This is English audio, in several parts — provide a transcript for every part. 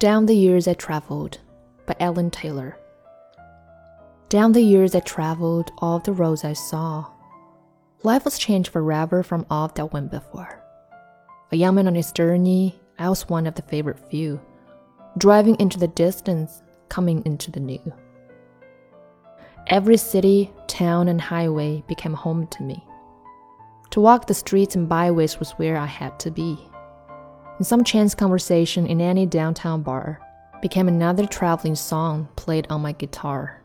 Down the Years I Traveled by Allan Taylor. Down the years I traveled, all the roads I saw. Life was changed forever from all that went before. A young man on his journey, I was one of the favorite few, driving into the distance, coming into the new. Every city, town, and highway became home to me. To walk the streets and byways was where I had to be. Some chance conversation in any downtown bar became another traveling song played on my guitar.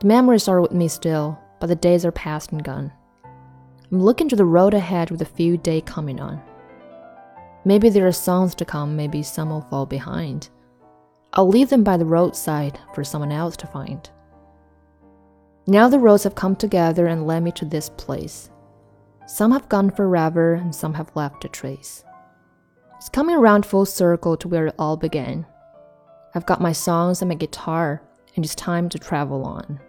The memories are with me still, but the days are past and gone. I'm looking to the road ahead with a few days coming on. Maybe there are songs to come, maybe some will fall behind. I'll leave them by the roadside for someone else to find. Now the roads have come together and led me to this place. Some have gone forever and some have left a trace. It's coming around full circle to where it all began. I've got my songs and my guitar, and it's time to travel on.